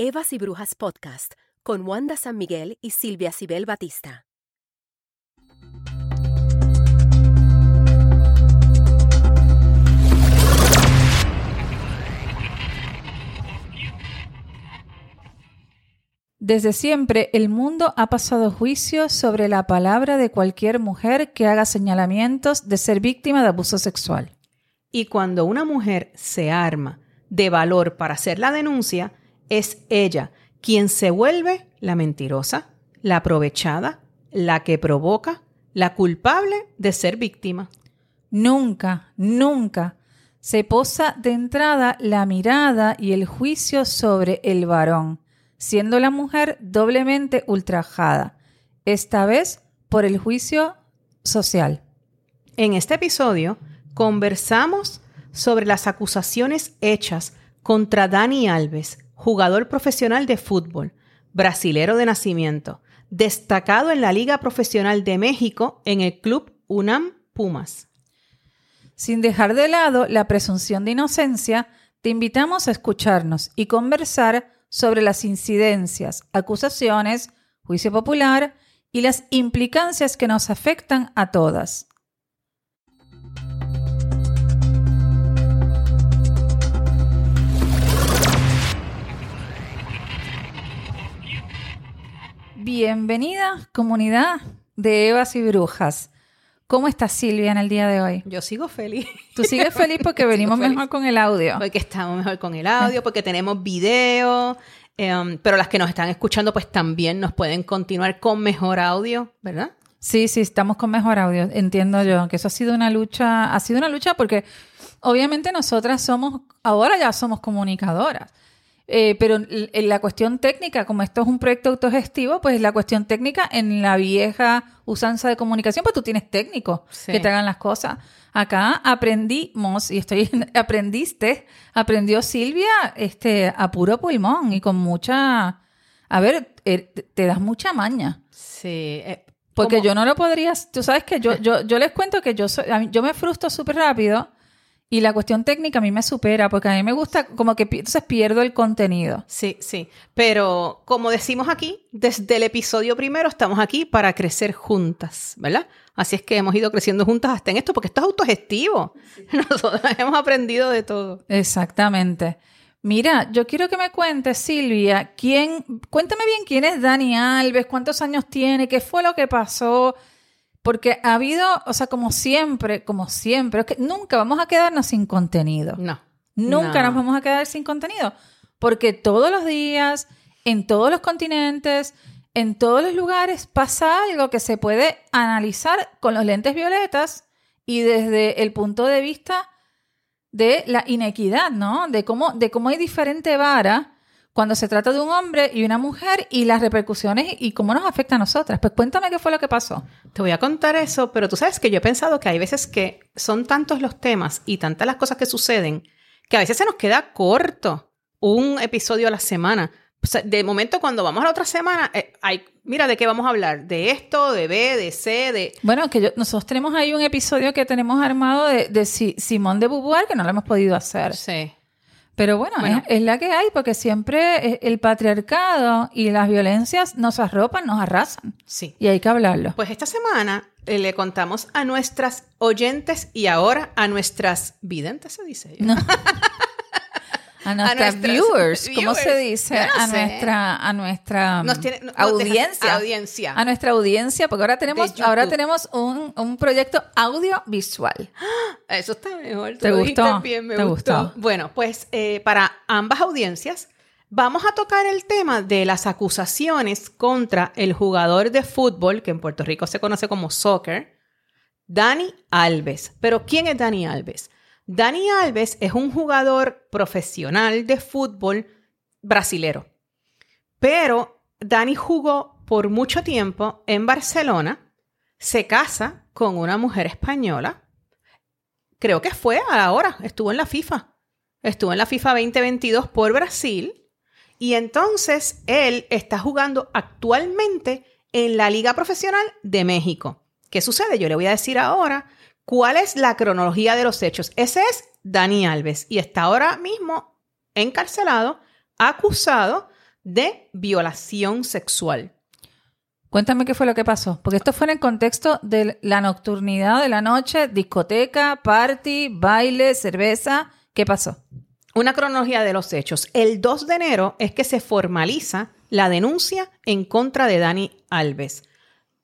Evas y Brujas Podcast con Wanda San Miguel y Silvia Cibel Batista. Desde siempre el mundo ha pasado juicio sobre la palabra de cualquier mujer que haga señalamientos de ser víctima de abuso sexual. Y cuando una mujer se arma de valor para hacer la denuncia, es ella quien se vuelve la mentirosa, la aprovechada, la que provoca, la culpable de ser víctima. Nunca, nunca se posa de entrada la mirada y el juicio sobre el varón, siendo la mujer doblemente ultrajada, esta vez por el juicio social. En este episodio conversamos sobre las acusaciones hechas contra Dani Alves, jugador profesional de fútbol, brasilero de nacimiento, destacado en la Liga Profesional de México en el club UNAM Pumas. Sin dejar de lado la presunción de inocencia, te invitamos a escucharnos y conversar sobre las incidencias, acusaciones, juicio popular y las implicancias que nos afectan a todas. Bienvenida, comunidad de Evas y Brujas. ¿Cómo estás, Silvia, en el día de hoy? Yo sigo feliz. Tú sigues feliz porque venimos mejor con el audio. Porque estamos mejor con el audio, porque tenemos video. em, pero las que nos están escuchando, pues también nos pueden continuar con mejor audio, ¿verdad? Sí, sí, estamos con mejor audio. Entiendo yo que eso ha sido una lucha, ha sido una lucha porque obviamente nosotras somos, ahora ya somos comunicadoras. Eh, pero en la cuestión técnica, como esto es un proyecto autogestivo, pues la cuestión técnica en la vieja usanza de comunicación, pues tú tienes técnicos Sí. que te hagan las cosas. Acá aprendimos, y estoy, aprendiste, aprendió Silvia este, a puro pulmón y con mucha, a ver, eh, te- das mucha maña. Sí. eh, Porque yo no lo podría, tú sabes que yo, yo, yo les cuento que yo, soy, yo me frustro súper rápido y la cuestión técnica a mí me supera porque a mí me gusta como que entonces pierdo el contenido. Sí, sí. Pero como decimos aquí, desde el episodio primero estamos aquí para crecer juntas, ¿verdad? Así es que hemos ido creciendo juntas hasta en esto, porque esto es autogestivo. Nosotros hemos aprendido de todo. Exactamente. Mira, yo quiero que me cuentes, Silvia, quién, cuéntame bien quién es Dani Alves, cuántos años tiene, qué fue lo que pasó, porque ha habido, o sea, como siempre, como siempre, es que nunca vamos a quedarnos sin contenido. No. Nunca No. nos vamos a quedar sin contenido. Porque todos los días, en todos los continentes, en todos los lugares, pasa algo que se puede analizar con los lentes violetas y desde el punto de vista de la inequidad, ¿no? De cómo, de cómo hay diferente vara cuando se trata de un hombre y una mujer y las repercusiones y cómo nos afecta a nosotras. Pues cuéntame qué fue lo que pasó. Te voy a contar eso, pero tú sabes que yo he pensado que hay veces que son tantos los temas y tantas las cosas que suceden que a veces se nos queda corto un episodio a la semana. O sea, de momento, cuando vamos a la otra semana, eh, hay, mira, ¿de qué vamos a hablar? De esto, de B, de C, de... Bueno, que yo- nosotros tenemos ahí un episodio que tenemos armado de, de Si- Simón de Beauvoir que no lo hemos podido hacer. Sí. Pero bueno, Bueno. Es, es la que hay porque siempre eh, el patriarcado y las violencias nos arropan, nos arrasan. Sí. Y hay que hablarlo. Pues esta semana eh, le contamos a nuestras oyentes y ahora a nuestras videntes, se dice. No. A nuestras viewers, ¿cómo se dice? No a sé. nuestra, a nuestra Nos tiene- no- nos audiencia. audiencia. A nuestra audiencia, porque ahora tenemos, ahora tenemos un, un proyecto audiovisual. Eso está mejor. ¿Te gustó? bien, me ¿Te gustó. gustó? Bueno, pues eh, para ambas audiencias vamos a tocar el tema de las acusaciones contra el jugador de fútbol, que en Puerto Rico se conoce como soccer, Dani Alves. Pero ¿quién es Dani Alves? Dani Alves es un jugador profesional de fútbol brasilero. Pero Dani jugó por mucho tiempo en Barcelona, se casa con una mujer española, creo que fue ahora, estuvo en la FIFA. Estuvo en la FIFA 2022 por Brasil. Y entonces él está jugando actualmente en la Liga Profesional de México. ¿Qué sucede? Yo le voy a decir ahora cuál es la cronología de los hechos. Ese es Dani Alves y está ahora mismo encarcelado, acusado de violación sexual. Cuéntame qué fue lo que pasó, porque esto fue en el contexto de la nocturnidad de la noche, discoteca, party, baile, cerveza. ¿Qué pasó? Una cronología de los hechos. El 2 de enero es que se formaliza la denuncia en contra de Dani Alves.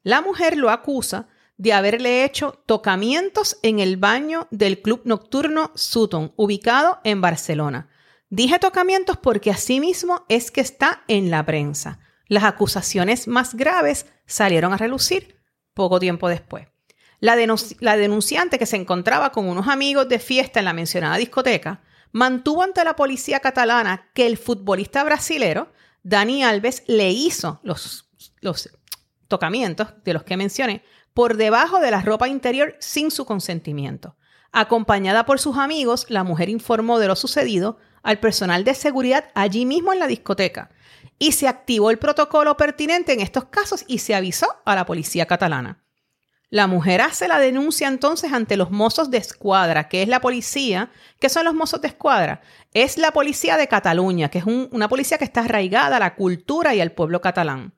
La mujer lo acusa de haberle hecho tocamientos en el baño del club nocturno Sutton, ubicado en Barcelona. Dije tocamientos porque asimismo es que está en la prensa. Las acusaciones más graves salieron a relucir poco tiempo después. La, denunciante, que se encontraba con unos amigos de fiesta en la mencionada discoteca, mantuvo ante la policía catalana que el futbolista brasilero Dani Alves le hizo los, los tocamientos de los que mencioné por debajo de la ropa interior sin su consentimiento. Acompañada por sus amigos, la mujer informó de lo sucedido al personal de seguridad allí mismo en la discoteca y se activó el protocolo pertinente en estos casos y se avisó a la policía catalana. La mujer hace la denuncia entonces ante los mozos de escuadra, que es la policía. ¿Qué son los mozos de escuadra? Es la policía de Cataluña, que es una policía que está arraigada a la cultura y al pueblo catalán.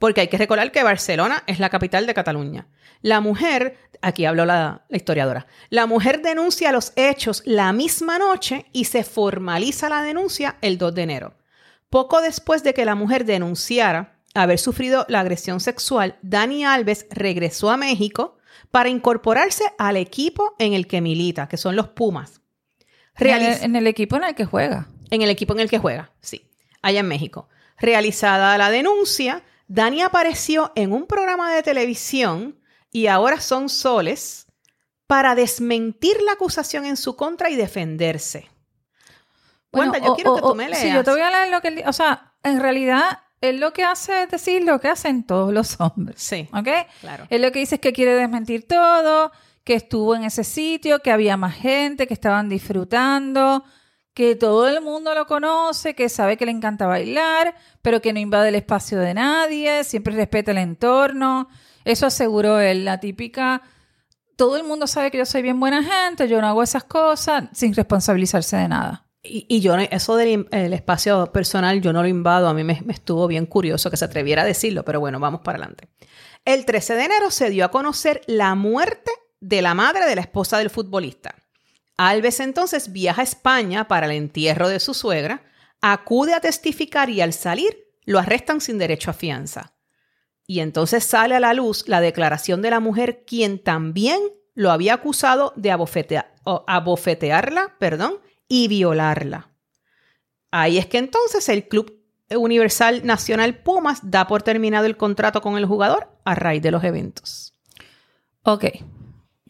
Porque hay que recordar que Barcelona es la capital de Cataluña. La mujer, aquí habló la, la historiadora, la mujer denuncia los hechos la misma noche y se formaliza la denuncia el 2 de enero. Poco después de que la mujer denunciara haber sufrido la agresión sexual, Dani Alves regresó a México para incorporarse al equipo en el que milita, que son los Pumas. en, el, equipo en el que juega. En el equipo en el que juega, sí, allá en México. Realizada la denuncia, Dani apareció en un programa de televisión y ahora son soles para desmentir la acusación en su contra y defenderse. Bueno, yo quiero que tú me leas. Sí, yo te voy a leer lo que... O sea, en realidad, él lo que hace es decir lo que hacen todos los hombres. Sí. ¿Ok? Claro. Él lo que dice es que quiere desmentir todo, que estuvo en ese sitio, que había más gente, que estaban disfrutando, que todo el mundo lo conoce, que sabe que le encanta bailar, pero que no invade el espacio de nadie, siempre respeta el entorno. Eso aseguró él, la típica todo el mundo sabe que yo soy bien buena gente, yo no hago esas cosas sin responsabilizarse de nada. Y, yo, eso del espacio personal, yo no lo invado. A mí me, estuvo bien curioso que se atreviera a decirlo, pero bueno, vamos para adelante. El 13 de enero se dio a conocer la muerte de la madre de la esposa del futbolista. Alves entonces viaja a España para el entierro de su suegra, acude a testificar y al salir lo arrestan sin derecho a fianza. Y entonces sale a la luz la declaración de la mujer quien también lo había acusado de abofetearla perdón, y violarla. Ahí es que entonces el Club Universal Nacional Pumas da por terminado el contrato con el jugador a raíz de los eventos. Ok,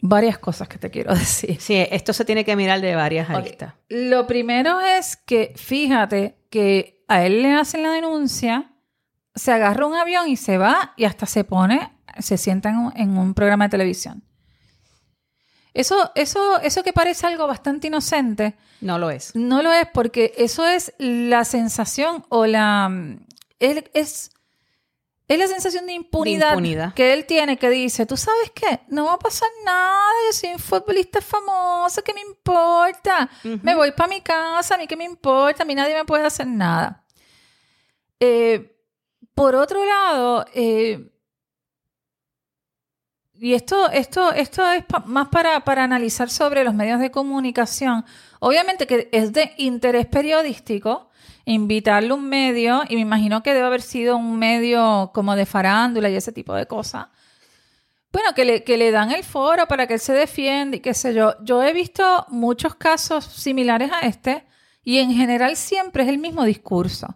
varias cosas que te quiero decir. Sí, esto se tiene que mirar de varias aristas. Lo primero es que fíjate que a él le hacen la denuncia, se agarra un avión y se va y hasta se pone, se sienta en un programa de televisión. Eso, eso, eso que parece algo bastante inocente. No lo es. No lo es porque eso es la sensación o la. Es, es, la sensación de impunidad, que él tiene que dice, tú sabes qué, no va a pasar nada, yo soy un futbolista famoso, ¿qué me importa? Me voy para mi casa, a mí qué me importa, a mí nadie me puede hacer nada. Eh, por otro lado, eh, y esto, esto, esto es más para, para analizar sobre los medios de comunicación. Obviamente que es de interés periodístico invitarle un medio, y me imagino que debe haber sido un medio como de farándula y ese tipo de cosas. Bueno, que le, que le dan el foro para que él se defienda y qué sé yo. Yo he visto muchos casos similares a este y en general siempre es el mismo discurso.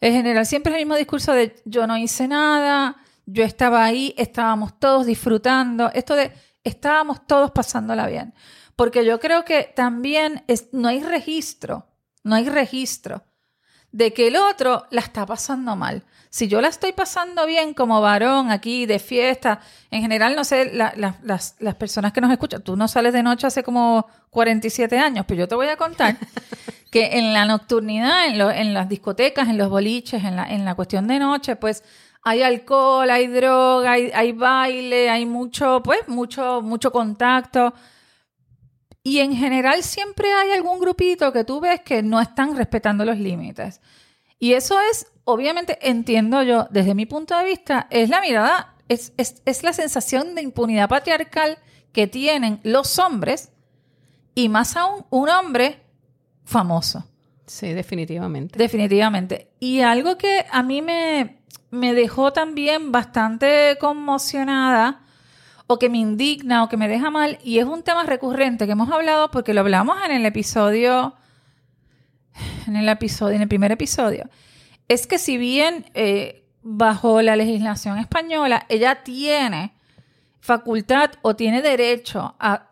En general siempre es el mismo discurso de yo no hice nada, yo estaba ahí, estábamos todos disfrutando, esto de estábamos todos pasándola bien. Porque yo creo que también es, no hay registro, no hay registro de que el otro la está pasando mal. Si yo la estoy pasando bien como varón aquí de fiesta, en general, no sé, la- la- las, las personas que nos escuchan, tú no sales de noche hace como 47 años, pero yo te voy a contar que en la nocturnidad, en, lo- en las discotecas, en los boliches, en la, en la cuestión de noche, pues hay alcohol, hay droga, hay, hay baile, hay mucho, pues, mucho, mucho contacto. Y en general siempre hay algún grupito que tú ves que no están respetando los límites. Y eso es, obviamente, entiendo yo, desde mi punto de vista, es la mirada, es, es, es la sensación de impunidad patriarcal que tienen los hombres y más aún un hombre famoso. Sí, definitivamente. Definitivamente. Y algo que a mí me, me dejó también bastante conmocionada o que me indigna o que me deja mal, y es un tema recurrente que hemos hablado porque lo hablamos en el episodio, en el episodio, en el primer episodio, es que si bien eh, bajo la legislación española ella tiene facultad o tiene derecho a,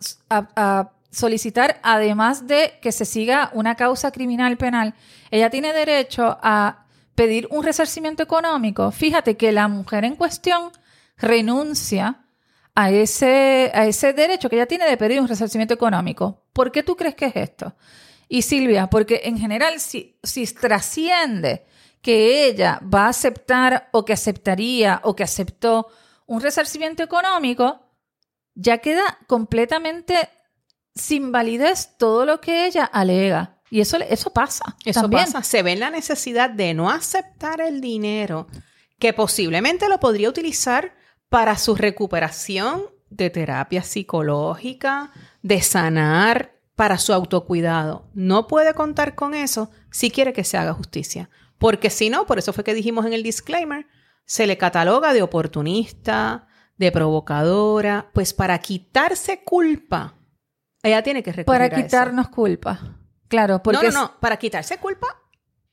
solicitar, además de que se siga una causa criminal penal, ella tiene derecho a pedir un resarcimiento económico. Fíjate que la mujer en cuestión renuncia a ese, a ese derecho que ella tiene de pedir un resarcimiento económico. ¿Por qué tú crees que es esto? Y Silvia, porque en general si, si trasciende que ella va a aceptar o que aceptaría o que aceptó un resarcimiento económico, ya queda completamente sin validez todo lo que ella alega. Y eso, eso pasa. Eso también. pasa. Se ve la necesidad de no aceptar el dinero que posiblemente lo podría utilizar para su recuperación de terapia psicológica, de sanar, para su autocuidado. No puede contar con eso si quiere que se haga justicia. Porque si no, por eso fue que dijimos en el disclaimer, se le cataloga de oportunista, de provocadora, pues para quitarse culpa, ella tiene que recurrir Para a eso. quitarnos culpa. Claro, porque... No, no, no, para quitarse culpa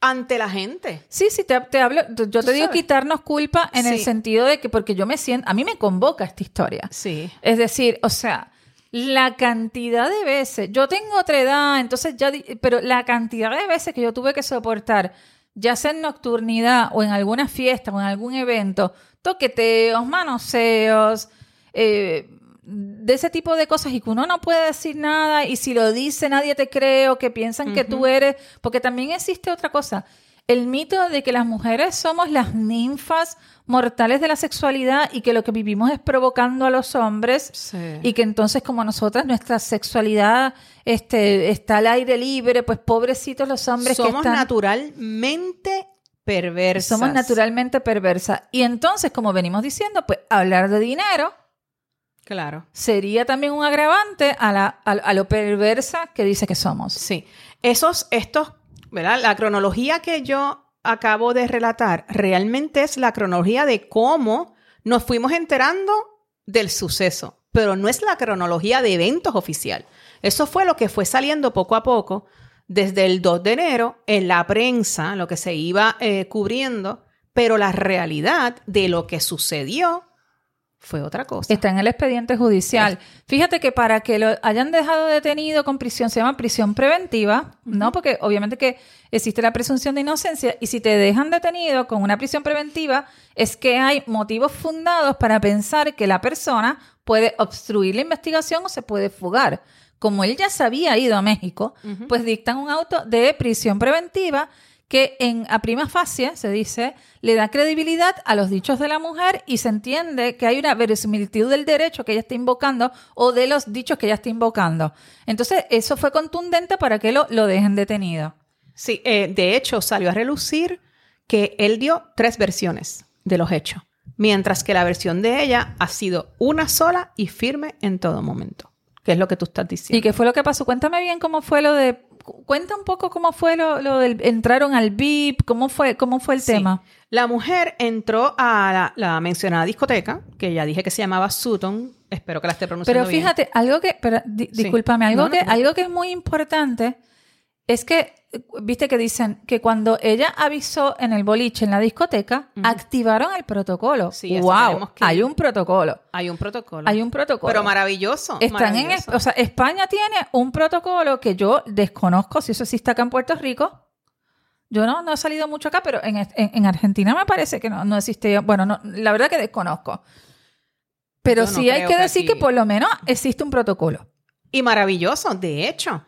ante la gente. Sí, sí, te, te hablo, yo te digo quitarnos culpa en el sentido de que porque yo me siento, a mí me convoca esta historia. Sí. Es decir, o sea, la cantidad de veces, yo tengo otra edad, entonces ya, pero la cantidad de veces que yo tuve que soportar, ya sea en nocturnidad o en alguna fiesta o en algún evento, toqueteos, manoseos, eh, de ese tipo de cosas y que uno no puede decir nada y si lo dice nadie te cree o que piensan que tú eres, porque también existe otra cosa, el mito de que las mujeres somos las ninfas mortales de la sexualidad y que lo que vivimos es provocando a los hombres Sí. y que entonces como nosotras nuestra sexualidad este, está al aire libre, pues pobrecitos los hombres que Somos están... naturalmente perversas. Somos naturalmente perversas. Y entonces, como venimos diciendo, pues hablar de dinero Claro. sería también un agravante a, la, a, a lo perversa que dice que somos. Sí. Esos, estos, ¿verdad? La cronología que yo acabo de relatar realmente es la cronología de cómo nos fuimos enterando del suceso, pero no es la cronología de eventos oficial. Eso fue lo que fue saliendo poco a poco desde el 2 de enero en la prensa, lo que se iba eh, cubriendo, pero la realidad de lo que sucedió fue otra cosa. Está en el expediente judicial. Fíjate que para que lo hayan dejado detenido con prisión, se llama prisión preventiva, ¿no? Porque obviamente que existe la presunción de inocencia y si te dejan detenido con una prisión preventiva es que hay motivos fundados para pensar que la persona puede obstruir la investigación o se puede fugar. Como él ya se había ido a México, pues dictan un auto de prisión preventiva que en a prima facie, se dice, le da credibilidad a los dichos de la mujer y se entiende que hay una verosimilitud del derecho que ella está invocando o de los dichos que ella está invocando. Entonces, eso fue contundente para que lo, lo dejen detenido. Sí, eh, de hecho salió a relucir que él dio tres versiones de los hechos, mientras que la versión de ella ha sido una sola y firme en todo momento, que es lo que tú estás diciendo. ¿Y qué fue lo que pasó? Cuéntame bien cómo fue lo de... cu- Cuenta un poco cómo fue lo, lo del... Entraron al VIP, cómo fue, cómo fue el Sí. tema. La mujer entró a la, la mencionada discoteca, que ya dije que se llamaba Sutton, espero que la esté pronunciando Pero bien. fíjate, algo que, pero, di- Sí. discúlpame, algo, No, no que, algo que es muy importante es que, viste que dicen que cuando ella avisó en el boliche, en la discoteca, activaron el protocolo. Sí, wow, que- hay un protocolo. Hay un protocolo. Hay un protocolo. Pero maravilloso. Están en, o sea, España tiene un protocolo que yo desconozco si eso existe acá en Puerto Rico. Yo no, no he salido mucho acá, pero en, en- en Argentina me parece que no, no existe. Bueno, no, la verdad que desconozco. Pero Yo no sí hay que que decir aquí- que por lo menos existe un protocolo. Y maravilloso, de hecho.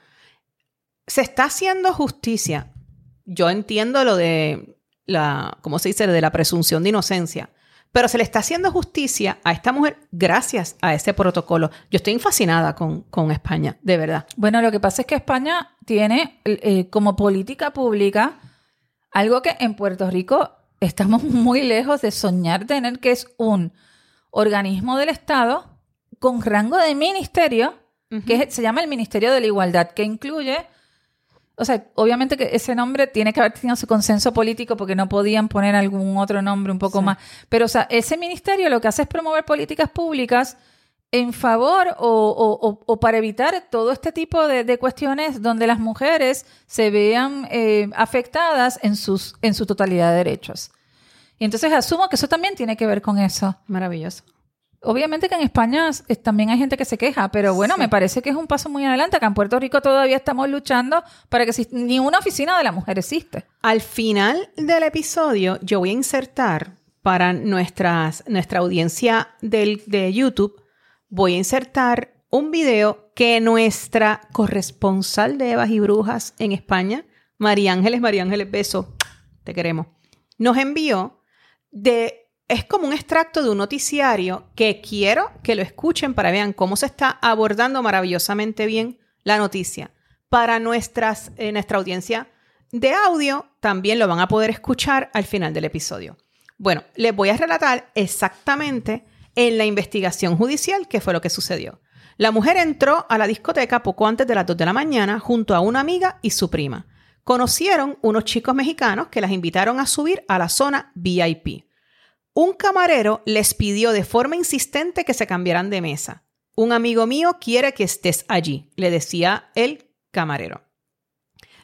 Se está haciendo justicia. Yo entiendo lo de la, ¿cómo se dice? De la presunción de inocencia. Pero se le está haciendo justicia a esta mujer gracias a ese protocolo. Yo estoy fascinada con, con España, de verdad. Bueno, lo que pasa es que España tiene eh, como política pública algo que en Puerto Rico estamos muy lejos de soñar tener, que es un organismo del Estado con rango de ministerio, que se llama el Ministerio de la Igualdad, que incluye, o sea, obviamente que ese nombre tiene que haber tenido su consenso político porque no podían poner algún otro nombre un poco Sí. más, pero o sea, ese ministerio lo que hace es promover políticas públicas en favor o, o- o- o para evitar todo este tipo de, de cuestiones donde las mujeres se vean eh, afectadas en, sus, en su totalidad de derechos. Y entonces asumo que eso también tiene que ver con eso. Maravilloso. Obviamente que en España también hay gente que se queja, pero bueno, Sí. me parece que es un paso muy adelante. Acá en Puerto Rico todavía estamos luchando para que exist- ni una oficina de la mujer existe. Al final del episodio, yo voy a insertar para nuestras, nuestra audiencia del, de YouTube, voy a insertar un video que nuestra corresponsal de Evas y Brujas en España, María Ángeles, María Ángeles, beso, te queremos, nos envió de... Es como un extracto de un noticiario que quiero que lo escuchen para vean cómo se está abordando maravillosamente bien la noticia. Para nuestras, eh, nuestra audiencia de audio también lo van a poder escuchar al final del episodio. Bueno, les voy a relatar exactamente en la investigación judicial qué fue lo que sucedió. La mujer entró a la discoteca poco antes de las 2 de la mañana junto a una amiga y su prima. Conocieron unos chicos mexicanos que las invitaron a subir a la zona VIP. Un camarero les pidió de forma insistente que se cambiaran de mesa. Un amigo mío quiere que estés allí, le decía el camarero.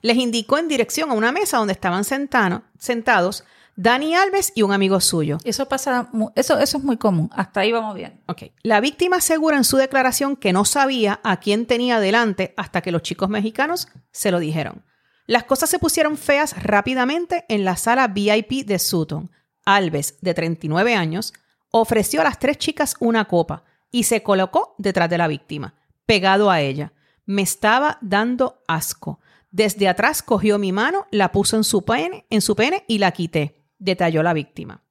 Les indicó en dirección a una mesa donde estaban sentano- sentados Dani Alves y un amigo suyo. Eso pasa, eso, eso es muy común. Hasta ahí vamos bien. Ok. La víctima asegura en su declaración que no sabía a quién tenía delante hasta que los chicos mexicanos se lo dijeron. Las cosas se pusieron feas rápidamente en la sala VIP de Sutton. Alves, de 39 años, ofreció a las tres chicas una copa y se colocó detrás de la víctima, pegado a ella. Me estaba dando asco. Desde atrás cogió mi mano, la puso en su pene, en su pene y la quité, detalló la víctima.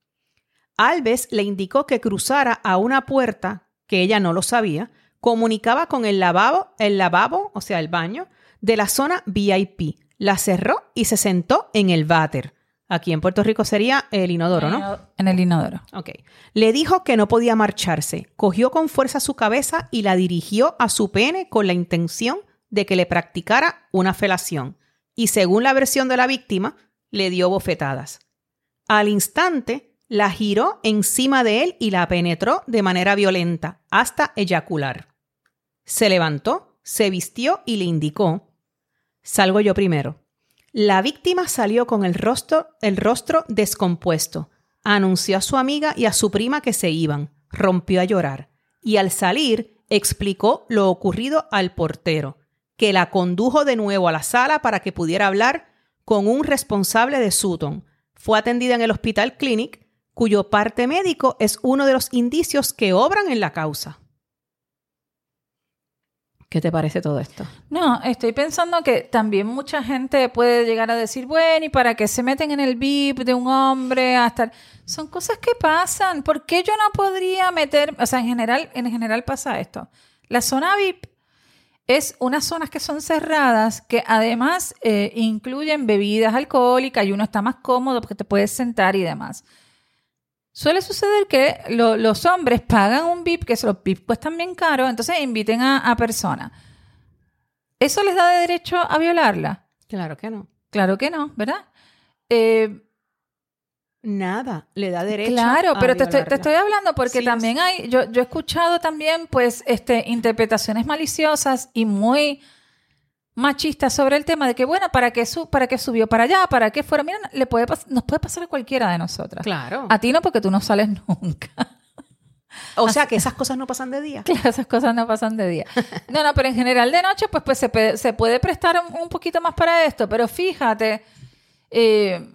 Alves le indicó que cruzara a una puerta que ella no lo sabía, comunicaba con el lavabo, el lavabo, o sea, el baño, de la zona VIP. La cerró y se sentó en el váter. Aquí en Puerto Rico sería el inodoro, ¿no? En el inodoro. Ok. Le dijo que no podía marcharse. Cogió con fuerza su cabeza y la dirigió a su pene con la intención de que le practicara una felación. Y según la versión de la víctima, le dio bofetadas. Al instante, la giró encima de él y la penetró de manera violenta hasta eyacular. Se levantó, se vistió y le indicó, salgo yo primero. La víctima salió con el rostro, el rostro descompuesto. Anunció a su amiga y a su prima que se iban. Rompió a llorar. Y al salir, explicó lo ocurrido al portero, que la condujo de nuevo a la sala para que pudiera hablar con un responsable de Sutton. Fue atendida en el Hospital Clinic, cuyo parte médico es uno de los indicios que obran en la causa. ¿Qué te parece todo esto? No, estoy pensando que también mucha gente puede llegar a decir, bueno, ¿y para qué se meten en el VIP de un hombre hasta son cosas que pasan. ¿Por qué yo no podría meter, o sea, en general, en general pasa esto. La zona VIP es unas zonas que son cerradas que además eh, incluyen bebidas alcohólicas y uno está más cómodo porque te puedes sentar y demás. Suele suceder que lo- los hombres pagan un VIP, que los VIP cuestan bien caro, entonces inviten a, a personas. ¿Eso les da derecho a violarla? Claro que no. Claro que no, ¿verdad? Eh, Nada le da derecho. claro, a pero te estoy, te estoy hablando porque Sí, también hay, yo, yo he escuchado también, pues, este, interpretaciones maliciosas y muy machistas sobre el tema de que, bueno, ¿para qué, su, para qué subió para allá? ¿Para qué fuera? Mira, le puede pas- nos puede pasar a cualquiera de nosotras. Claro. A ti no, porque tú no sales nunca. O sea que esas cosas no pasan de día. Claro, esas cosas no pasan de día. No, no, pero en general de noche, pues, pues se, puede prestar un, un poquito más para esto. Pero fíjate, Eh,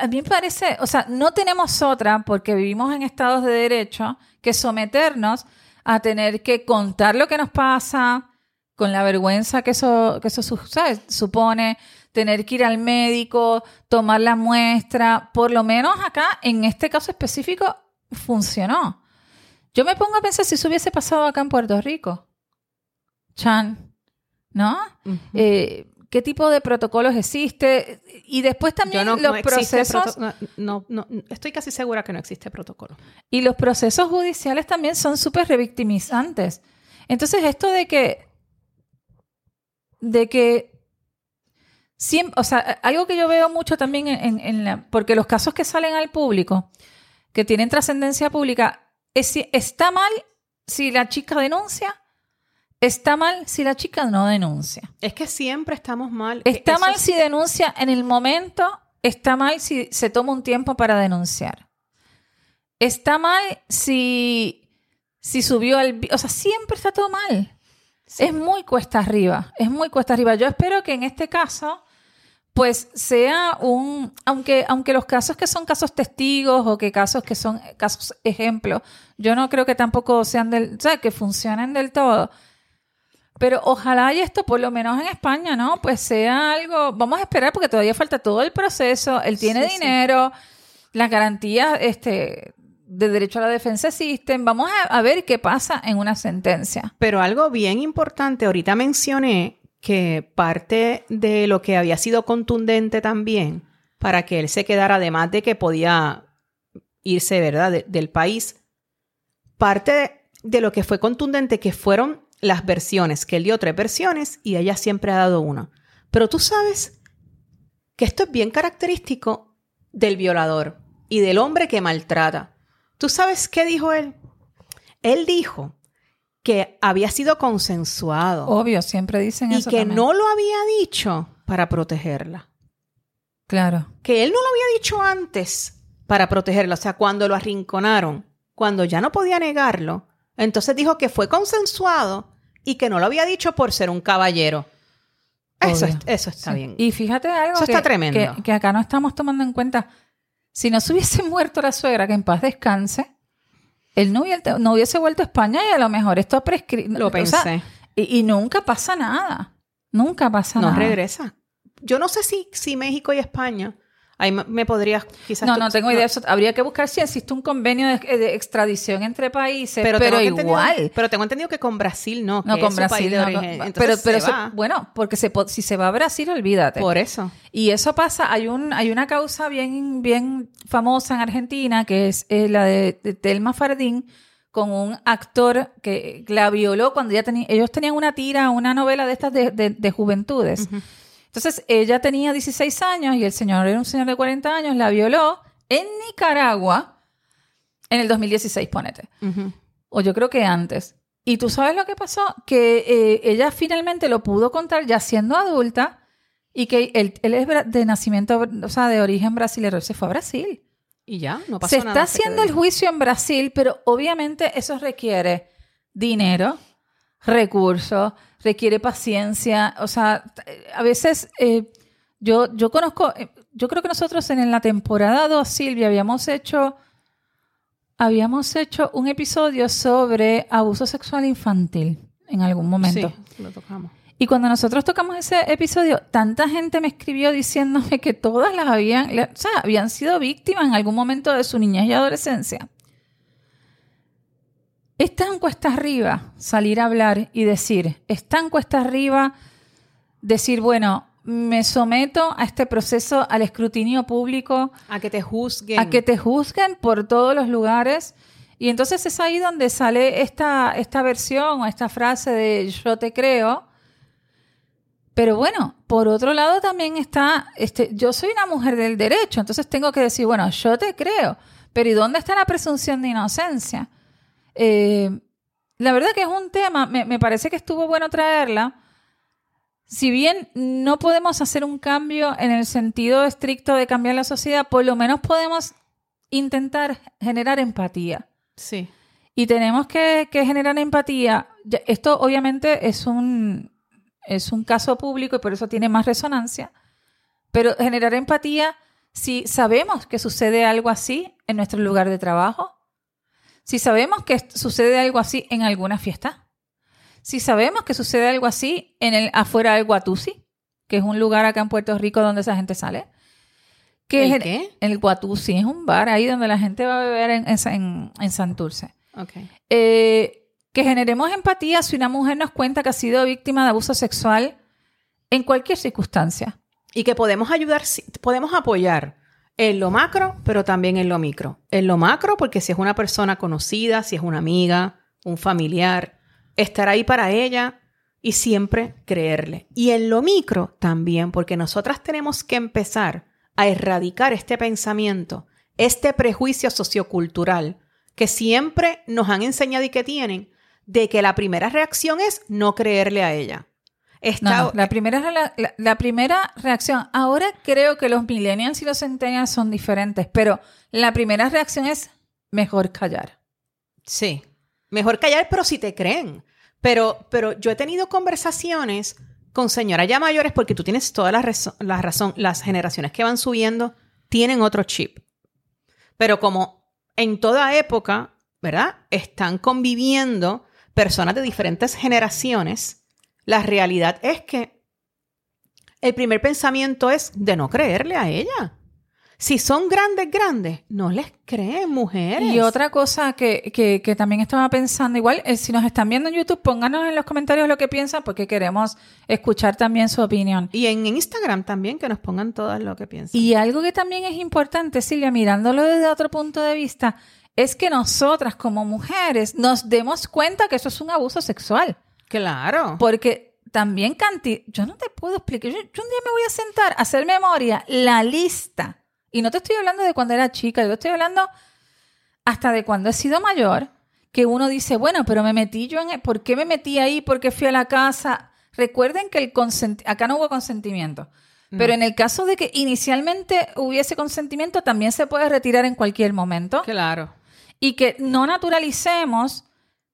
a mí me parece, o sea, no tenemos otra porque vivimos en estados de derecho que someternos a tener que contar lo que nos pasa con la vergüenza que eso, que eso supone, tener que ir al médico, tomar la muestra, por lo menos acá, en este caso específico, funcionó. Yo me pongo a pensar si eso hubiese pasado acá en Puerto Rico. Chan, ¿no? eh, qué tipo de protocolos existe y después también los procesos no, no, estoy casi segura que no existe protocolo. y los procesos judiciales también son súper revictimizantes. Entonces esto de que de que siempre, o sea algo que yo veo mucho también en, la porque los casos que salen al público que tienen trascendencia pública es, está mal si la chica denuncia Está mal si la chica no denuncia. Es que siempre estamos mal. Está mal si denuncia en el momento, está mal si se toma un tiempo para denunciar. Está mal si, si subió al... O sea, siempre está todo mal. Es muy cuesta arriba, es muy cuesta arriba. Yo espero que en este caso, pues sea un, aunque, aunque los casos que son casos testigos o que casos que son casos ejemplos, yo no creo que tampoco sean del, o sea, que funcionen del todo pero ojalá y esto, por lo menos en España, ¿no? Pues sea algo, vamos a esperar porque todavía falta todo el proceso, él tiene dinero, las garantías este, de derecho a la defensa existen, vamos a, ver qué pasa en una sentencia. Pero algo bien importante, ahorita mencioné que parte de lo que había sido contundente también para que él se quedara, además de que podía irse, ¿verdad?, del país, parte de lo que fue contundente que fueron las versiones, que él dio tres versiones y ella siempre ha dado una. Pero tú sabes que esto es bien característico del violador y del hombre que maltrata. ¿Tú sabes qué dijo él? Él dijo que había sido consensuado. Obvio, siempre dicen eso. Y que no lo había dicho para protegerla. Claro. Que él no lo había dicho antes para protegerla. O sea, cuando lo arrinconaron, cuando ya no podía negarlo, entonces dijo que fue consensuado y que no lo había dicho por ser un caballero. Eso, eso está bien. Y fíjate algo eso que, está tremendo. Que, acá no estamos tomando en cuenta. Si no se hubiese muerto la suegra, que en paz descanse, él no, hubiese, no hubiese vuelto a España y a lo mejor esto prescrito. Lo pensé. y, nunca pasa nada. Nunca pasa nada. No regresa. Yo no sé si, si México y España Ahí me podrías quizás... No, no tengo idea. habría que buscar si existe un convenio de, extradición entre países, pero, igual. Pero tengo entendido que con Brasil no. No, con Brasil no. pero, pero bueno, porque si se va a Brasil, olvídate. Por eso. Y eso pasa. Hay un hay una causa bien, bien famosa en Argentina que es la de, Telma Fardín con un actor que la violó cuando ya tenía, ellos tenían una tira, una novela de estas de, juventudes. Entonces, ella tenía 16 años y el señor era un señor de 40 años, la violó en Nicaragua en el 2016, ponete. O yo creo que antes. Y tú sabes lo que pasó, que eh, ella finalmente lo pudo contar ya siendo adulta y que él, es de nacimiento, o sea, de origen brasileño, se fue a Brasil. Y ya, no pasó nada. Se está haciendo el juicio en Brasil, pero obviamente eso requiere dinero, recursos, requiere paciencia. O sea, a veces eh, yo, yo conozco, eh, yo creo que nosotros en la temporada 2, Silvia, habíamos hecho, habíamos hecho un episodio sobre abuso sexual infantil en algún momento. Sí, lo tocamos. Y cuando nosotros tocamos ese episodio, tanta gente me escribió diciéndome que todas las habían, o sea, habían sido víctimas en algún momento de su niñez y adolescencia. Es tan cuesta arriba salir a hablar y decir, es tan cuesta arriba decir, bueno, me someto a este proceso, al escrutinio público. A que te juzguen. A que te juzguen por todos los lugares. Y entonces es ahí donde sale esta, esta versión o esta frase de yo te creo. Pero bueno, por otro lado también está, este, yo soy una mujer del derecho, entonces tengo que decir, bueno, yo te creo, pero ¿y dónde está la presunción de inocencia? Eh, la verdad que es un tema, me, parece que estuvo bueno traerla. Si bien no podemos hacer un cambio en el sentido estricto de cambiar la sociedad, por lo menos podemos intentar generar empatía. Sí. Y tenemos que, generar empatía. Esto obviamente es un, es un caso público y por eso tiene más resonancia. Pero generar empatía si sabemos que sucede algo así en nuestro lugar de trabajo, si sabemos que sucede algo así en alguna fiesta, si sabemos que sucede algo así en el afuera del Guatusi, que es un lugar acá en Puerto Rico donde esa gente sale. Que ¿El es qué? El Guatusi es un bar ahí donde la gente va a beber en, en, en Santurce. Ok. Eh, que generemos empatía si una mujer nos cuenta que ha sido víctima de abuso sexual en cualquier circunstancia. Y que podemos ayudar, podemos apoyar en lo macro, pero también en lo micro. En lo macro, porque si es una persona conocida, si es una amiga, un familiar, estar ahí para ella y siempre creerle. Y en lo micro también, porque nosotras tenemos que empezar a erradicar este pensamiento, este prejuicio sociocultural que siempre nos han enseñado y que tienen, de que la primera reacción es no creerle a ella. No, Está- no, la, primera, la, la primera reacción, ahora creo que los millennials y los centennials son diferentes, pero la primera reacción es mejor callar. Sí. Mejor callar, pero si te creen. Pero, pero yo he tenido conversaciones con señoras ya mayores porque tú tienes toda la, la razón. Las generaciones que van subiendo tienen otro chip. Pero como en toda época, ¿verdad? Están conviviendo personas de diferentes generaciones, la realidad es que el primer pensamiento es de no creerle a ella. Si son grandes, grandes, no les creen, mujeres. Y otra cosa que, que- que también estaba pensando, igual, eh, si nos están viendo en YouTube, pónganos en los comentarios lo que piensan porque queremos escuchar también su opinión. Y en Instagram también, que nos pongan todas lo que piensan. Y algo que también es importante, Silvia, mirándolo desde otro punto de vista, es que nosotras como mujeres nos demos cuenta que eso es un abuso sexual. Claro. Porque también canti yo no te puedo explicar, yo, yo un día me voy a sentar a hacer memoria, la lista. Y no te estoy hablando de cuando era chica, yo estoy hablando hasta de cuando he sido mayor, que uno dice, bueno, pero me metí yo en, ¿por qué me metí ahí? ¿Por qué fui a la casa? Recuerden que el consent acá no hubo consentimiento. Pero en el caso de que inicialmente hubiese consentimiento, también se puede retirar en cualquier momento Claro. y que no naturalicemos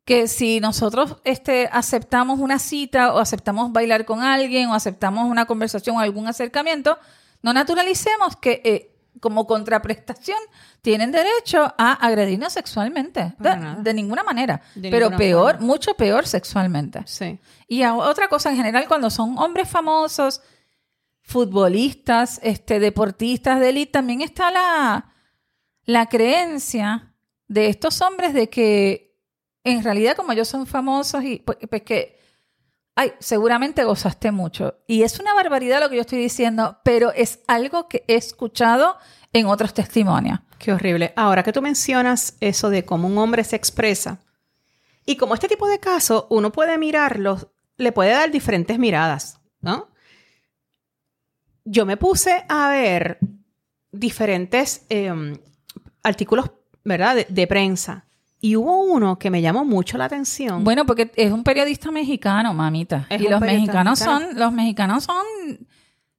que si nosotros este, aceptamos una cita o aceptamos bailar con alguien o aceptamos una conversación o algún acercamiento, no naturalicemos que eh, como contraprestación tienen derecho a agredirnos sexualmente. De, ninguna manera. De pero ninguna peor, mucho peor sexualmente. Sí. Y a- otra cosa en general, cuando son hombres famosos, futbolistas, este, deportistas de élite, también está la, la creencia de estos hombres de que en realidad como ellos son famosos y pues, pues que, ay, seguramente gozaste mucho. Y es una barbaridad lo que yo estoy diciendo, pero es algo que he escuchado en otros testimonios. Qué horrible. Ahora que tú mencionas eso de cómo un hombre se expresa, y como este tipo de casos, uno puede mirarlos, le puede dar diferentes miradas, ¿no? Yo me puse a ver diferentes eh, artículos, ¿verdad?, de prensa. Y hubo uno que me llamó mucho la atención. Bueno, porque es un periodista mexicano, mamita. Es y los mexicanos mexicano. son, los mexicanos son,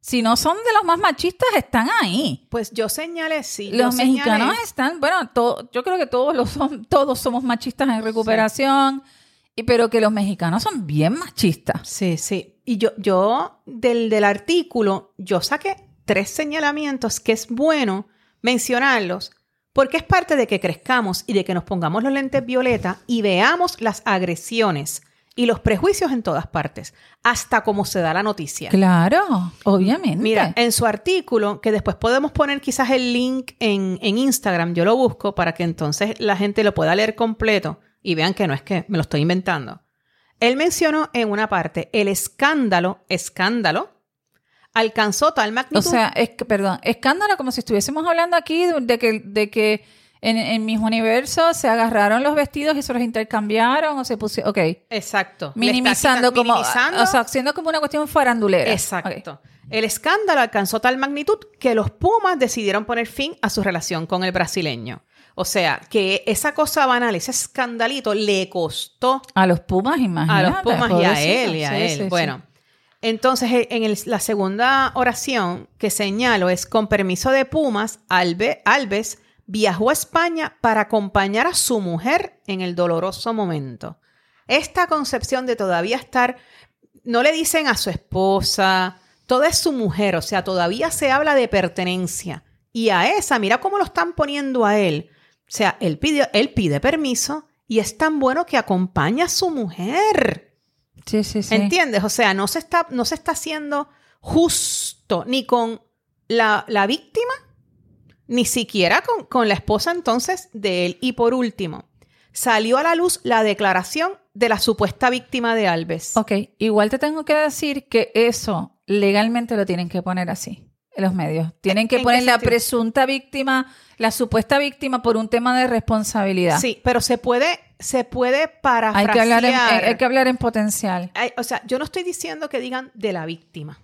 si no son de los más machistas, están ahí. pues yo señalé, sí. Los señalé- mexicanos están, bueno, to- yo creo que todos los son, todos somos machistas en recuperación, y, pero que los mexicanos son bien machistas. Sí, sí. Y yo, yo del, del artículo, yo saqué tres señalamientos que es bueno mencionarlos porque es parte de que crezcamos y de que nos pongamos los lentes violeta y veamos las agresiones y los prejuicios en todas partes, hasta como se da la noticia. Claro, obviamente. Mira, en su artículo, que después podemos poner quizás el link en, en Instagram, yo lo busco para que entonces la gente lo pueda leer completo y vean que no es que me lo estoy inventando. Él mencionó en una parte el escándalo, escándalo, alcanzó tal o magnitud. sea, es, perdón, escándalo como si estuviésemos hablando aquí de, que, de que en, en mis universos se agarraron los vestidos y se los intercambiaron o se pusieron, ok. exacto. Minimizando como, minimizando. o sea, haciendo como una cuestión farandulera. Exacto. El escándalo alcanzó tal magnitud que los Pumas decidieron poner fin a su relación con el brasileño. O sea, que esa cosa banal, ese escandalito, le costó A los Pumas, a imagínate. los Pumas y a él y a Sí, él. sí, sí. Entonces e- en la segunda oración que señalo es con permiso de Pumas, Albe- Alves viajó a España para acompañar a su mujer en el doloroso momento. Esta concepción de todavía estar no le dicen a su esposa, toda es su mujer, o sea, todavía se habla de pertenencia. Y a esa, mira cómo lo están poniendo a él. O sea, él pide, él pide permiso y es tan bueno que acompaña a su mujer. Sí, sí, sí. ¿Entiendes? O sea, no se está, no se está haciendo justo ni con la, la víctima, ni siquiera con, con la esposa entonces de él. Y por último, salió a la luz la declaración de la supuesta víctima de Alves. Ok, igual te tengo que decir que eso legalmente lo tienen que poner así en los medios. Tienen que ¿En poner la presunta víctima, la supuesta víctima por un tema de responsabilidad. Sí, pero se puede, se puede Hay parafrasear. que, hablar en, hay, hay que hablar en potencial. O sea, yo no estoy diciendo que digan de la víctima.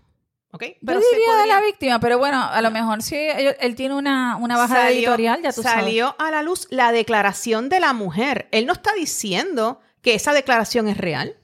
¿Ok? Yo se diría de la víctima, pero bueno, a lo mejor sí, él, él tiene una, Salió- editorial, ya tú sabes. Salió a la luz la declaración de la mujer. Él no está diciendo que esa declaración es real.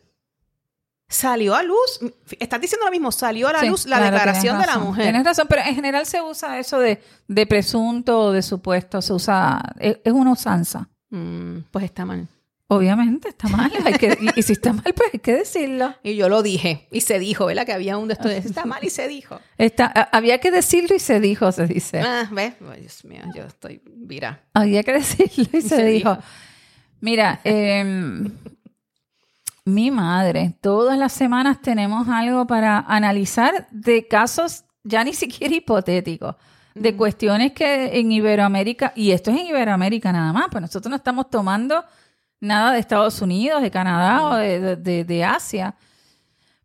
Salió a luz, estás diciendo lo mismo, salió a la Sí, luz la claro, declaración de la mujer. Tienes razón, pero en general se usa eso de, de presunto o de supuesto, se usa, es, es una usanza. Mm, pues está mal. Obviamente, está mal. hay que- y, y si está mal, pues hay que decirlo. Y yo lo dije, y se dijo, ¿verdad? Que había un de estos, está mal y se dijo. Está, a- había que decirlo y se dijo, se dice. Ah, ¿ves? Dios mío, yo estoy vira. Había que decirlo y se, Se dijo. dijo. Mira, em, mi madre, todas las semanas tenemos algo para analizar de casos ya ni siquiera hipotéticos, de cuestiones que en Iberoamérica, y esto es en Iberoamérica nada más, pues nosotros no estamos tomando nada de Estados Unidos, de Canadá o de, de- de- de Asia.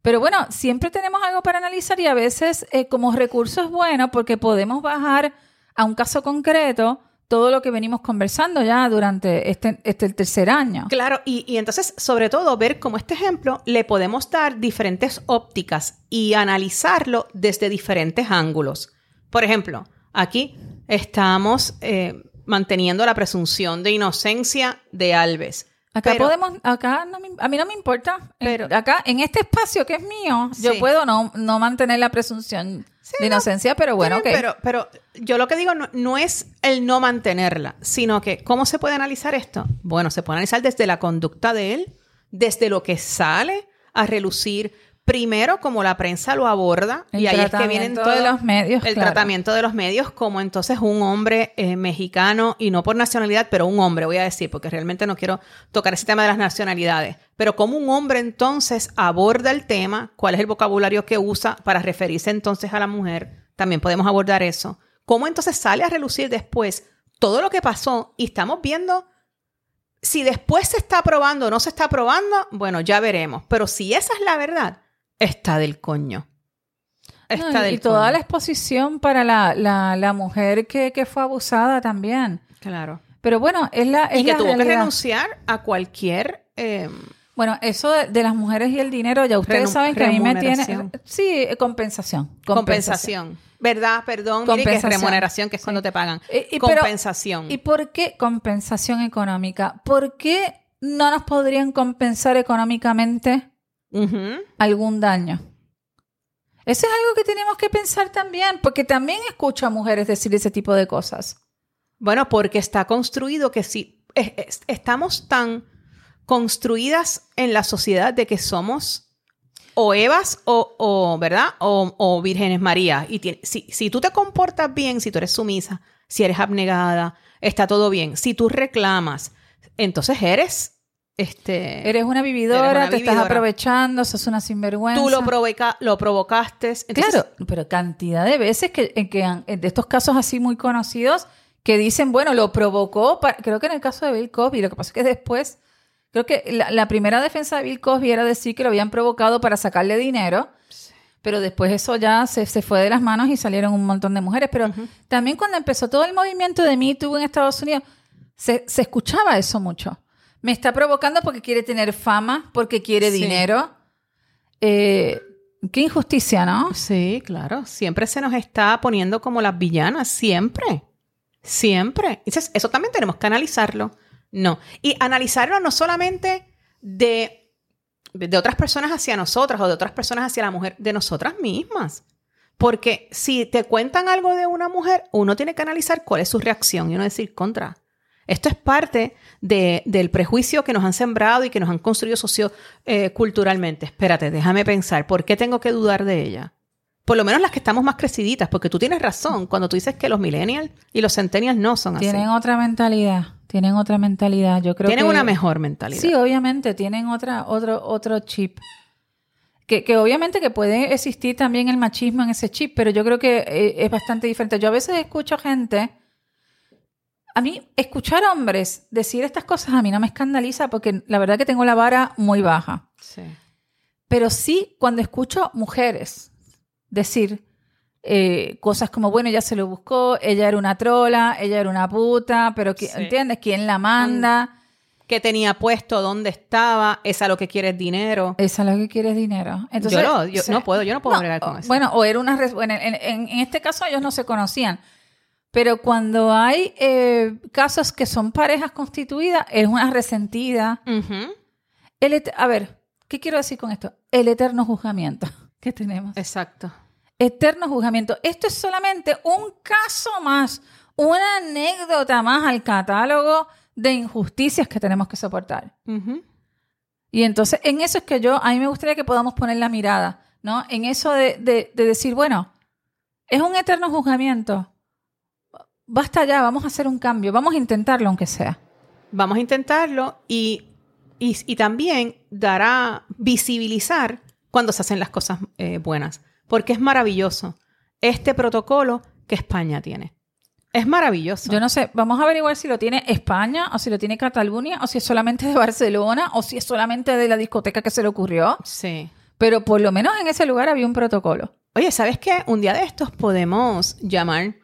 Pero bueno, siempre tenemos algo para analizar y a veces eh, como recurso es bueno porque podemos bajar a un caso concreto todo lo que venimos conversando ya durante este, este tercer año. Claro, y, y entonces, sobre todo, ver cómo este ejemplo le podemos dar diferentes ópticas y analizarlo desde diferentes ángulos. Por ejemplo, aquí estamos eh, manteniendo la presunción de inocencia de Alves. Acá Pero- podemos, acá no me- a mí no me importa, Pero- acá en este espacio que es mío, yo puedo no, no mantener la presunción de inocencia, pero bueno, pero, pero yo lo que digo no, no es el no mantenerla, sino que ¿cómo se puede analizar esto? Bueno, se puede analizar desde la conducta de él, desde lo que sale a relucir, primero como la prensa lo aborda, El y ahí es que vienen todos los medios, el claro. tratamiento de los medios como entonces un hombre eh, mexicano, y no por nacionalidad, pero un hombre, voy a decir, porque realmente no quiero tocar ese tema de las nacionalidades, pero como un hombre entonces aborda el tema, cuál es el vocabulario que usa para referirse entonces a la mujer, también podemos abordar eso. ¿Cómo entonces sale a relucir después todo lo que pasó y estamos viendo si después se está aprobando o no se está aprobando? Bueno, ya veremos, pero si esa es la verdad, está del coño. No, Está y, del y toda coño. la exposición para la, la, la mujer que, que fue abusada también. Claro. Pero bueno, es la, es y que la tuvo que renunciar a cualquier eh, Bueno, eso de, de las mujeres y el dinero, ya ustedes saben que a mí me tiene... Sí, eh, compensación. compensación. ¿Verdad? Perdón, mire que es Compensación. remuneración, que es cuando te pagan. Eh, y- pero- compensación. ¿Y por qué compensación económica? ¿Por qué no nos podrían compensar económicamente Ujú. algún daño? Eso es algo que tenemos que pensar también, porque también escucho a mujeres decir ese tipo de cosas. Bueno, porque está construido que si es- es- estamos tan construidas en la sociedad de que somos o Evas o, o, ¿verdad? O, o Vírgenes María. Y tiene- si, si tú te comportas bien, si tú eres sumisa, si eres abnegada, está todo bien. Si tú reclamas, entonces eres, este... Eres una vividora, Eres una te estás vividora. aprovechando, sos una sinvergüenza. Tú lo, provoca, lo provocaste. Entonces, Claro, pero cantidad de veces que, en que han- de estos casos así muy conocidos que dicen, bueno, lo provocó, creo que en el caso de Bill Cosby, lo que pasa es que después, creo que la, la primera defensa de Bill Cosby era decir que lo habían provocado para sacarle dinero, pero después eso ya se, se fue de las manos y salieron un montón de mujeres. Pero también cuando empezó todo el movimiento de Me Too en Estados Unidos, se, se escuchaba eso mucho. Me está provocando porque quiere tener fama, porque quiere Sí. dinero. Eh, qué injusticia, ¿no? Sí, claro. Siempre se nos está poniendo como las villanas, siempre. Siempre. Entonces, eso también tenemos que analizarlo. No. Y analizarlo no solamente de, de otras personas hacia nosotras o de otras personas hacia la mujer, de nosotras mismas. Porque si te cuentan algo de una mujer, uno tiene que analizar cuál es su reacción y uno decir contra. Esto es parte de- del prejuicio que nos han sembrado y que nos han construido socioculturalmente. Espérate, déjame pensar, ¿por qué tengo que dudar de ella? Por lo menos las que estamos más creciditas, porque tú tienes razón cuando tú dices que los millennials y los centennials no son así. Tienen otra mentalidad. Tienen otra mentalidad. Yo creo Tienen que- una mejor mentalidad. Sí, obviamente, tienen otra, otro, otro chip. Que, que obviamente que puede existir también el machismo en ese chip, pero yo creo que eh, es bastante diferente. Yo a veces escucho gente, a mí escuchar hombres decir estas cosas a mí no me escandaliza porque la verdad que tengo la vara muy baja. Sí. Pero sí cuando escucho mujeres decir eh, cosas como, bueno, ella se lo buscó, ella era una trola, ella era una puta, pero Sí. ¿entiendes? ¿Quién la manda? ¿Qué tenía puesto? ¿Dónde estaba? ¿Esa lo que quiere es dinero? Es lo que quiere es dinero. Entonces, yo no, yo no puedo, yo no puedo No, bregar con eso. Bueno, o era una... bueno, en, en- en este caso ellos no se conocían. Pero cuando hay eh, casos que son parejas constituidas, es una resentida. El a ver, ¿qué quiero decir con esto? El eterno juzgamiento que tenemos. Exacto. Eterno juzgamiento. Esto es solamente un caso más, una anécdota más al catálogo de injusticias que tenemos que soportar. Y entonces, en eso es que yo, a mí me gustaría que podamos poner la mirada, ¿no? En eso de, de- de decir, bueno, es un eterno juzgamiento. Basta ya, vamos a hacer un cambio, vamos a intentarlo aunque sea. Vamos a intentarlo y, y, y también dará visibilizar cuando se hacen las cosas eh, buenas, porque es maravilloso este protocolo que España tiene. Es maravilloso. Yo no sé, vamos a averiguar si lo tiene España o si lo tiene Cataluña o si es solamente de Barcelona o si es solamente de la discoteca que se le ocurrió. Sí. Pero por lo menos en ese lugar había un protocolo. Oye, ¿sabes qué? Un día de estos podemos llamar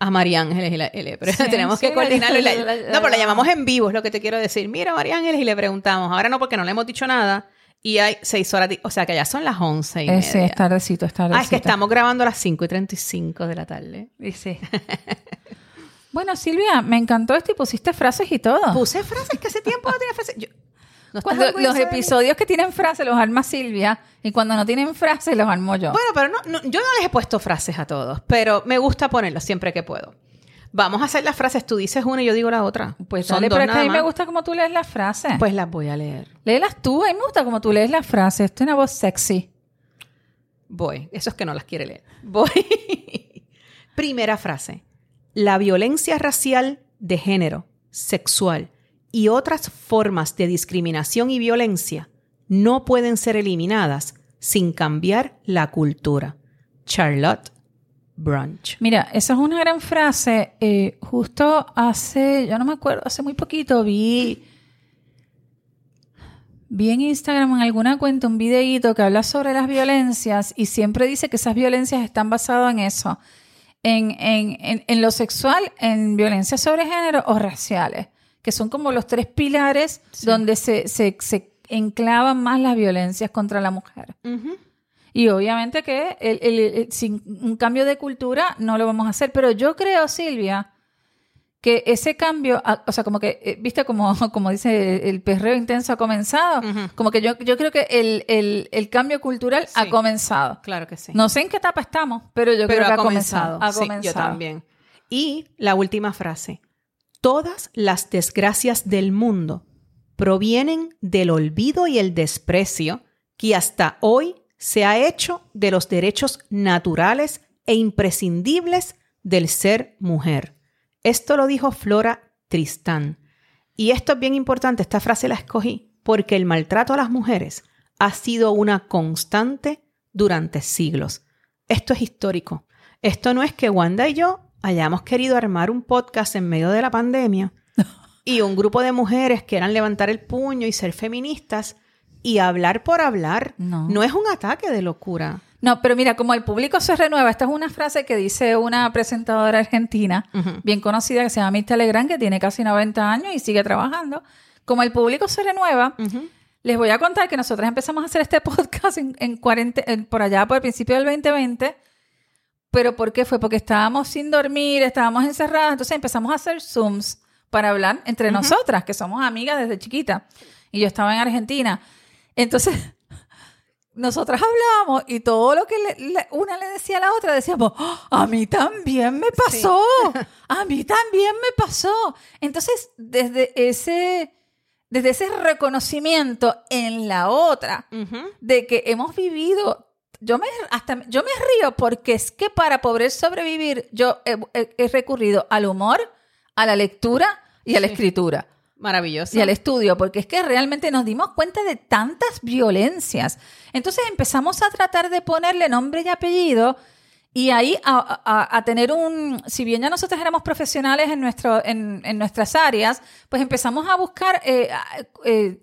a María Ángeles y la le- pero Sí, tenemos que coordinarlo. y la- no, pero la llamamos en vivo, es lo que te quiero decir. Mira, María Ángeles, y le preguntamos. Ahora no, porque no le hemos dicho nada. Y hay seis horas, o sea que ya son las once y Eh, sí, media. es tardecito, es tardecito. Ah, es que estamos grabando a las 5 y 35 de la tarde. Y sí. bueno, Silvia, me encantó esto y pusiste frases y todo. Puse frases que hace tiempo no tenía frases. Yo- ¿no estás Cuando orgullosa los episodios que tienen frases los arma Silvia y cuando no tienen frases los armo yo. Bueno, pero no, no- yo no les he puesto frases a todos, pero me gusta ponerlas siempre que puedo. Vamos a hacer las frases. Tú dices una y yo digo la otra. pues Son dale, dos pero es que a mí me gusta como tú lees las frases. Pues las voy a leer. Léelas tú, a mí me gusta como tú lees las frases. Esto es una voz sexy. Voy. Eso es que no las quiere leer. Voy. Primera frase. La violencia racial de género, sexual y otras formas de discriminación y violencia no pueden ser eliminadas sin cambiar la cultura. Charlotte Brunch. Mira, esa es una gran frase. Eh, justo hace, yo no me acuerdo, hace muy poquito vi, vi en Instagram en alguna cuenta un videíto que habla sobre las violencias y siempre dice que esas violencias están basadas en eso, en, en, en, en lo sexual, en violencia sobre género o raciales, que son como los tres pilares Sí. donde se, se, se enclavan más las violencias contra la mujer. Y obviamente que el- el- el- sin un cambio de cultura no lo vamos a hacer. Pero yo creo, Silvia, que ese cambio, o sea, como que, eh, viste, como, como dice el perreo intenso ha comenzado, como que yo, yo creo que el, el- el cambio cultural ha comenzado. Claro que sí. No sé en qué etapa estamos, pero yo pero creo que ha ha comenzado. comenzado. Ha Sí, comenzado. yo también. Y la última frase. Todas las desgracias del mundo provienen del olvido y el desprecio que hasta hoy se ha hecho de los derechos naturales e imprescindibles del ser mujer. Esto lo dijo Flora Tristán. Y esto es bien importante, esta frase la escogí porque el maltrato a las mujeres ha sido una constante durante siglos. Esto es histórico. Esto no es que Wanda y yo hayamos querido armar un podcast en medio de la pandemia y un grupo de mujeres quieran levantar el puño y ser feministas y hablar por hablar. No. es un ataque de locura. No, pero mira, como el público se renueva, esta es una frase que dice una presentadora argentina, bien conocida, que se llama Mirta Legrand, que tiene casi 90 años y sigue trabajando. Como el público se renueva, les voy a contar que nosotros empezamos a hacer este podcast en, en en- por allá por el principio del 2020. ¿Pero por qué fue? Porque estábamos sin dormir, estábamos encerradas, entonces empezamos a hacer Zooms para hablar entre nosotras, que somos amigas desde chiquita. Y yo estaba en Argentina. Entonces, nosotras hablábamos y todo lo que le- le- una le decía a la otra, decíamos, "Ah, a mí también me pasó, a mí también me pasó. Entonces, desde ese, desde ese reconocimiento en la otra, de que hemos vivido, yo me, hasta, yo me río porque es que para poder sobrevivir yo he, he- he recurrido al humor, a la lectura y a la Sí. escritura Maravilloso. y al estudio, porque es que realmente nos dimos cuenta de tantas violencias. Entonces empezamos a tratar de ponerle nombre y apellido y ahí a, a- a tener un, si bien ya nosotros éramos profesionales en, nuestro, en, en nuestras áreas, pues empezamos a buscar eh, eh,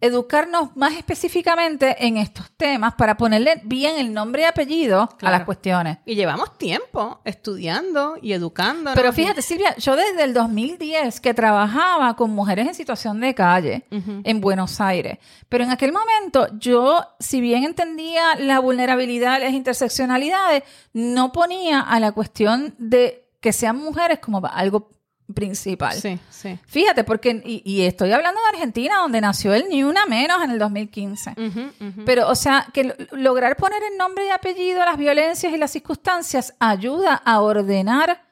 educarnos más específicamente en estos temas para ponerle bien el nombre y apellido a las cuestiones. Y llevamos tiempo estudiando y educando. Pero fíjate, Silvia, yo desde el 2010 que trabajaba con mujeres en situación de calle en Buenos Aires, pero en aquel momento yo, si bien entendía la vulnerabilidad, las interseccionalidades, no ponía a la cuestión de que sean mujeres como algo principal. Sí, sí. Fíjate, porque, y, y estoy hablando de Argentina, donde nació el Ni Una Menos en el 2015. Ujú, ujú. Pero, o sea, que lo- lograr poner el nombre y apellido a las violencias y las circunstancias ayuda a ordenar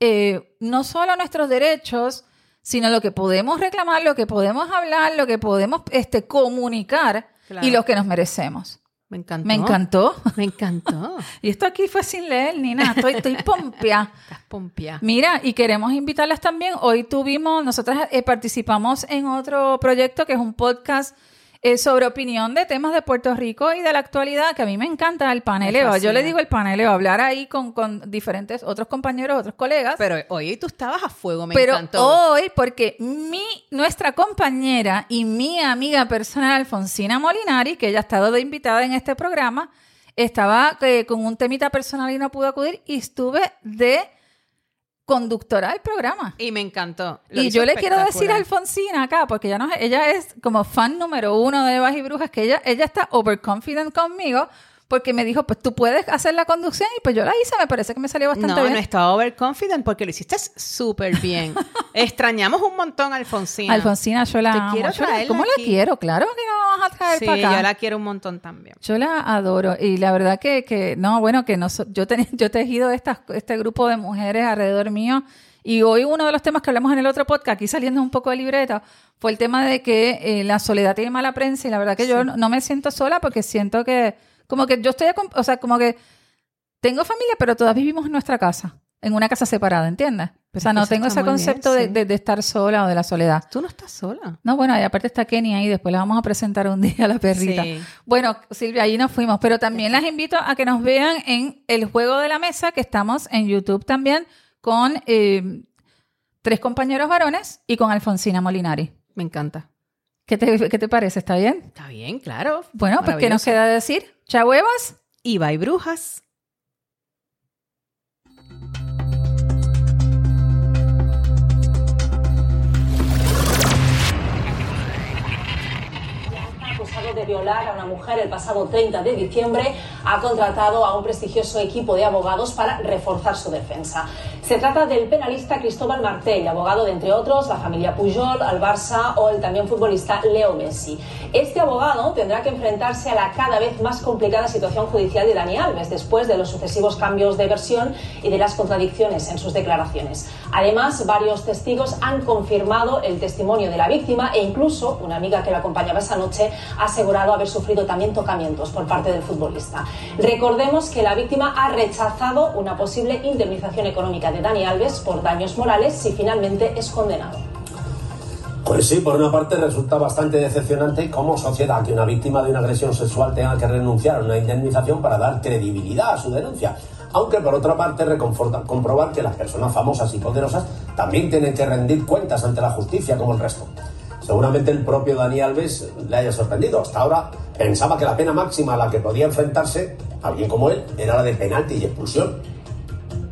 eh, no solo nuestros derechos, sino lo que podemos reclamar, lo que podemos hablar, lo que podemos este, comunicar Claro. y lo que nos merecemos. Me encantó. Me encantó. Me encantó. Y esto aquí fue sin leer ni nada. Estoy, estoy pompia. Estás pompeada. Mira, y queremos invitarlas también. Hoy tuvimos, nosotras eh, participamos en otro proyecto que es un podcast eh, sobre opinión de temas de Puerto Rico y de la actualidad, que a mí me encanta el paneleo. Yo le digo el paneleo, hablar ahí con, con diferentes otros compañeros, otros colegas. Pero oye, tú estabas a fuego, me Pero encantó. hoy, porque mi, nuestra compañera y mi amiga personal, Alfonsina Molinari, que ella ha estado de invitada en este programa, estaba eh, con un temita personal y no pudo acudir, y estuve de conductora del programa. Y me encantó. Lo Y yo le quiero decir a. Alfonsina acá, porque ella, no, ella es como fan número uno de Evas y Brujas, que ella, ella está overconfident conmigo, porque me dijo, pues tú puedes hacer la conducción, y pues yo la hice, me parece que me salió bastante No, bien. no estaba overconfident porque lo hiciste súper bien. Extrañamos un montón a Alfonsina. Alfonsina, yo la Te amo. quiero traerla ¿Cómo aquí. la quiero? Claro que la vamos a traer Sí, para acá. yo la quiero un montón también. Yo la adoro y la verdad que, que no, bueno, que no, yo, ten- yo he tejido estas, este grupo de mujeres alrededor mío y hoy uno de los temas que hablamos en el otro podcast, aquí saliendo un poco de libreta, fue el tema de que eh, la soledad tiene mala prensa y la verdad que yo no, no me siento sola porque siento que, como que yo estoy, o sea, como que tengo familia, pero todas vivimos en nuestra casa, en una casa separada, ¿entiendes? O sea, Es no tengo ese bien, concepto de, sí. de- de estar sola o de la soledad. Tú no estás sola. No, bueno, y aparte está Kenny ahí, después la vamos a presentar un día a la perrita. Sí. Bueno, Silvia, ahí nos fuimos, pero también las invito a que nos vean en el juego de la mesa, que estamos en YouTube también con eh, tres compañeros varones y con Alfonsina Molinari. Me encanta. ¿Qué te, qué te parece? ¿Está bien? Está bien, claro. Bueno, pues ¿qué nos queda decir? Chao, huevas. Y bye, brujas. acusado de violar a una mujer el pasado 30 de diciembre, ha contratado a un prestigioso equipo de abogados para reforzar su defensa. Se trata del penalista Cristóbal Martell, abogado de, entre otros, la familia Pujol, al Barça o el también futbolista Leo Messi. Este abogado tendrá que enfrentarse a la cada vez más complicada situación judicial de Dani Alves después de los sucesivos cambios de versión y de las contradicciones en sus declaraciones. Además, varios testigos han confirmado el testimonio de la víctima e incluso una amiga que lo acompañaba esa noche ha asegurado haber sufrido también tocamientos por parte del futbolista. Recordemos que la víctima ha rechazado una posible indemnización económica de Dani Alves por daños morales si finalmente es condenado. Pues sí, por una parte resulta bastante decepcionante como sociedad que una víctima de una agresión sexual tenga que renunciar a una indemnización para dar credibilidad a su denuncia. Aunque por otra parte reconforta comprobar que las personas famosas y poderosas también tienen que rendir cuentas ante la justicia como el resto. Seguramente el propio Dani Alves le haya sorprendido. Hasta ahora pensaba que la pena máxima a la que podía enfrentarse alguien como él era la de penalti y expulsión.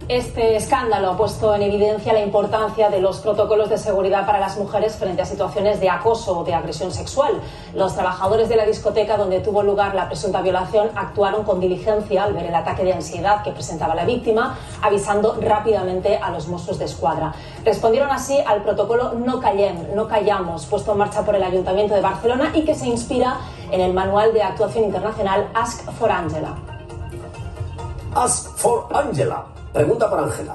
Este escándalo ha puesto en evidencia la importancia de los protocolos de seguridad para las mujeres frente a situaciones de acoso o de agresión sexual. Los trabajadores de la discoteca donde tuvo lugar la presunta violación actuaron con diligencia al ver el ataque de ansiedad que presentaba la víctima, avisando rápidamente a los Mossos de Escuadra. Respondieron así al protocolo No Callem, No Callamos, puesto en marcha por el Ayuntamiento de Barcelona y que se inspira en el manual de actuación internacional Ask for Angela. Ask for Angela. Pregunta por Ángela.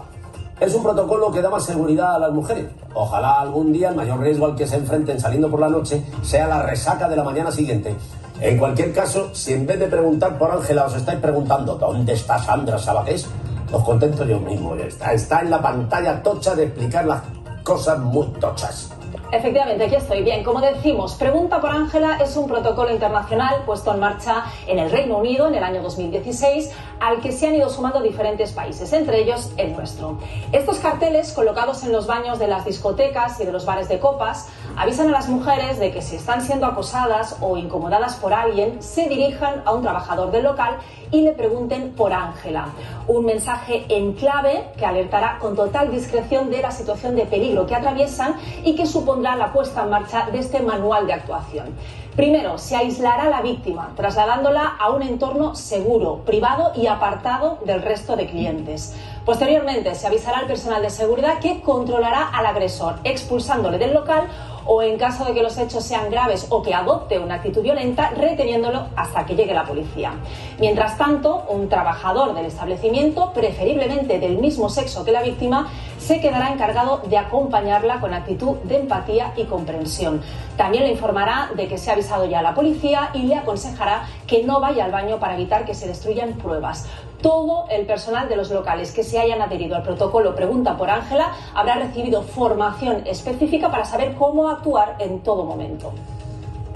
Es un protocolo que da más seguridad a las mujeres. Ojalá algún día el mayor riesgo al que se enfrenten saliendo por la noche sea la resaca de la mañana siguiente. En cualquier caso, si en vez de preguntar por Ángela os estáis preguntando ¿dónde está Sandra Sabaqués? Os contento yo mismo. Está, está en la pantalla tocha de explicar las cosas muy tochas. Efectivamente, aquí estoy. Bien, como decimos, Pregunta por Ángela es un protocolo internacional puesto en marcha en el Reino Unido en el año 2016, al que se han ido sumando diferentes países, entre ellos el nuestro. Estos carteles, colocados en los baños de las discotecas y de los bares de copas, avisan a las mujeres de que si están siendo acosadas o incomodadas por alguien, se dirijan a un trabajador del local y le pregunten por Ángela. Un mensaje en clave que alertará con total discreción de la situación de peligro que atraviesan y que supondrá la puesta en marcha de este manual de actuación. Primero, se aislará a la víctima, trasladándola a un entorno seguro, privado y apartado del resto de clientes. Posteriormente, se avisará al personal de seguridad que controlará al agresor, expulsándole del local o en caso de que los hechos sean graves o que adopte una actitud violenta, reteniéndolo hasta que llegue la policía. Mientras tanto, un trabajador del establecimiento, preferiblemente del mismo sexo que la víctima, se quedará encargado de acompañarla con actitud de empatía y comprensión. También le informará de que se ha avisado ya a la policía y le aconsejará que no vaya al baño para evitar que se destruyan pruebas todo el personal de los locales que se hayan adherido al protocolo Pregunta por Ángela habrá recibido formación específica para saber cómo actuar en todo momento.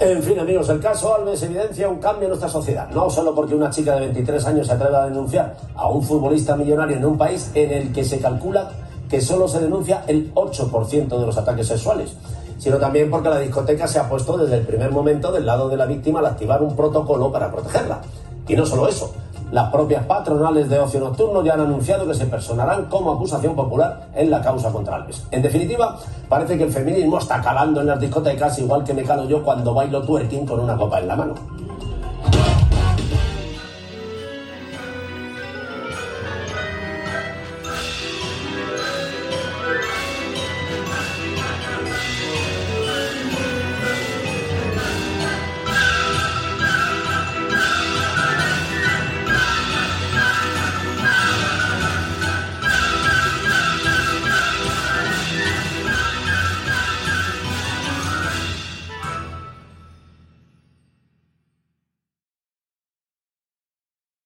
En fin, amigos, el caso Alves evidencia un cambio en nuestra sociedad. No solo porque una chica de 23 años se atreve a denunciar a un futbolista millonario en un país en el que se calcula que solo se denuncia el 8% de los ataques sexuales, sino también porque la discoteca se ha puesto desde el primer momento del lado de la víctima al activar un protocolo para protegerla. Y no solo eso, las propias patronales de ocio nocturno ya han anunciado que se personarán como acusación popular en la causa contra Alves. En definitiva, parece que el feminismo está calando en las discotecas igual que me calo yo cuando bailo twerking con una copa en la mano.